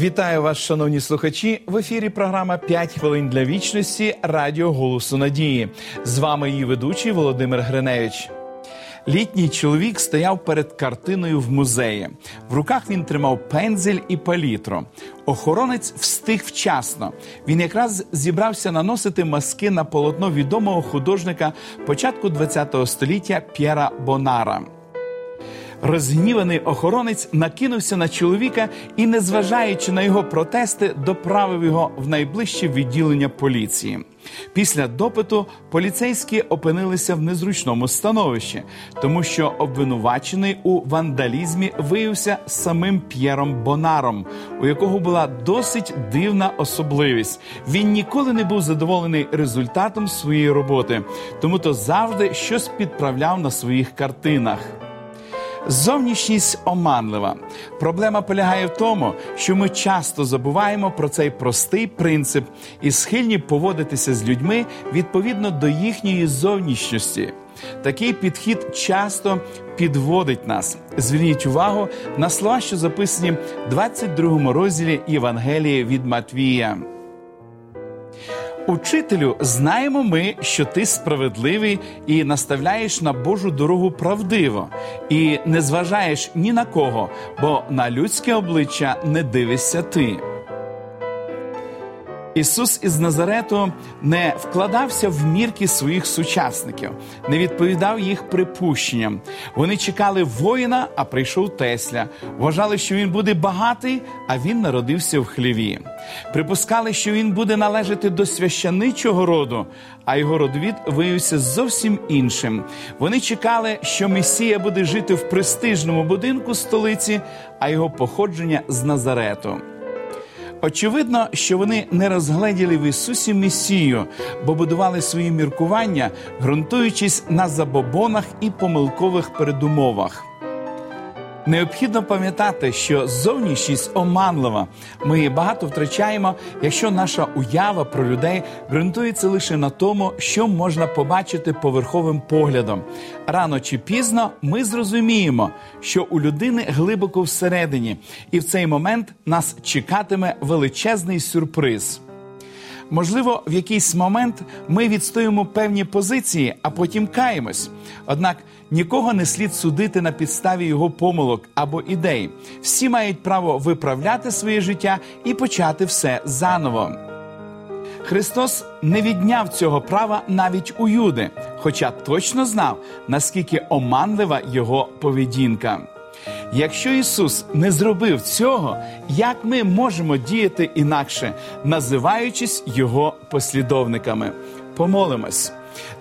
Вітаю вас, шановні слухачі. В ефірі програма «5 хвилин для вічності Радіо Голосу Надії. З вами її ведучий Володимир Гриневич. Літній чоловік стояв перед картиною в музеї. В руках він тримав пензель і палітру. Охоронець встиг вчасно. Він якраз зібрався наносити маски на полотно відомого художника початку ХХ століття П'єра Бонара. Розгніваний охоронець накинувся на чоловіка і, незважаючи на його протести, доправив його в найближче відділення поліції. Після допиту поліцейські опинилися в незручному становищі, тому що обвинувачений у вандалізмі виявився самим П'єром Бонаром, у якого була досить дивна особливість. Він ніколи не був задоволений результатом своєї роботи, тому то завжди щось підправляв на своїх картинах. Зовнішність оманлива. Проблема полягає в тому, що ми часто забуваємо про цей простий принцип і схильні поводитися з людьми відповідно до їхньої зовнішньості. Такий підхід часто підводить нас. Зверніть увагу на слова, що записані в 22 розділі Євангелії від Матвія. Учителю, знаємо ми, що ти справедливий і наставляєш на Божу дорогу правдиво, і не зважаєш ні на кого, бо на людське обличчя не дивишся ти. Ісус із Назарету не вкладався в мірки своїх сучасників, не відповідав їх припущенням. Вони чекали воїна, а прийшов Тесля. Вважали, що він буде багатий, а він народився в хліві. Припускали, що він буде належати до священичого роду, а його родовід виявився зовсім іншим. Вони чекали, що Месія буде жити в престижному будинку столиці, а його походження з Назарету. Очевидно, що вони не розгледіли в Ісусі Месію, бо будували свої міркування, ґрунтуючись на забобонах і помилкових передумовах. Необхідно пам'ятати, що зовнішність оманлива. Ми багато втрачаємо, якщо наша уява про людей ґрунтується лише на тому, що можна побачити поверховим поглядом. Рано чи пізно ми зрозуміємо, що у людини глибоко всередині, і в цей момент нас чекатиме величезний сюрприз. Можливо, в якийсь момент ми відстоїмо певні позиції, а потім каємось. Однак нікого не слід судити на підставі його помилок або ідей. Всі мають право виправляти своє життя і почати все заново. Христос не відняв цього права навіть у Юди, хоча точно знав, наскільки оманлива його поведінка. Якщо Ісус не зробив цього, як ми можемо діяти інакше, називаючись Його послідовниками? Помолимось.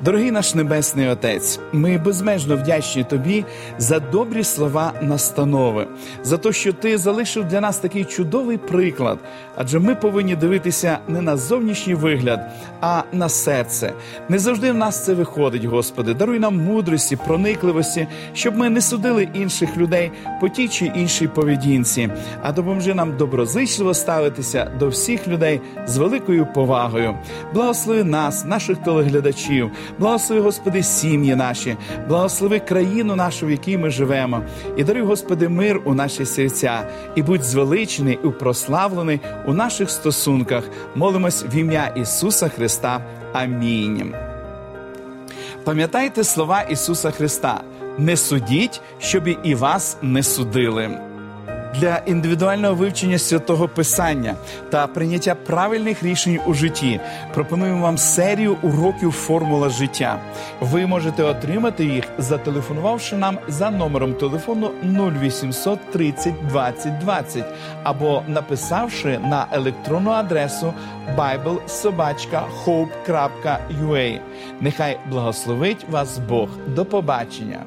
Дорогий наш Небесний Отець, ми безмежно вдячні Тобі за добрі слова настанови, за те, що ти залишив для нас такий чудовий приклад, адже ми повинні дивитися не на зовнішній вигляд, а на серце. Не завжди в нас це виходить, Господи. Даруй нам мудрості, проникливості, щоб ми не судили інших людей по тій чи іншій поведінці, а допоможи нам доброзичливо ставитися до всіх людей з великою повагою. Благослови нас, наших телеглядачів років. Благослови, Господи, сім'ї наші, благослови країну нашу, в якій ми живемо, і даруй, Господи, мир у наші серця, і будь звеличений і прославлений у наших стосунках. Молимось в ім'я Ісуса Христа. Амінь. Пам'ятайте слова Ісуса Христа: не судіть, щоб і вас не судили для індивідуального вивчення святого писання та прийняття правильних рішень у житті. Пропонуємо вам серію уроків формула життя. Ви можете отримати їх, зателефонувавши нам за номером телефону 0800 30 20 20 або написавши на електронну адресу biblesobachkahope.ua. Нехай благословить вас Бог. До побачення.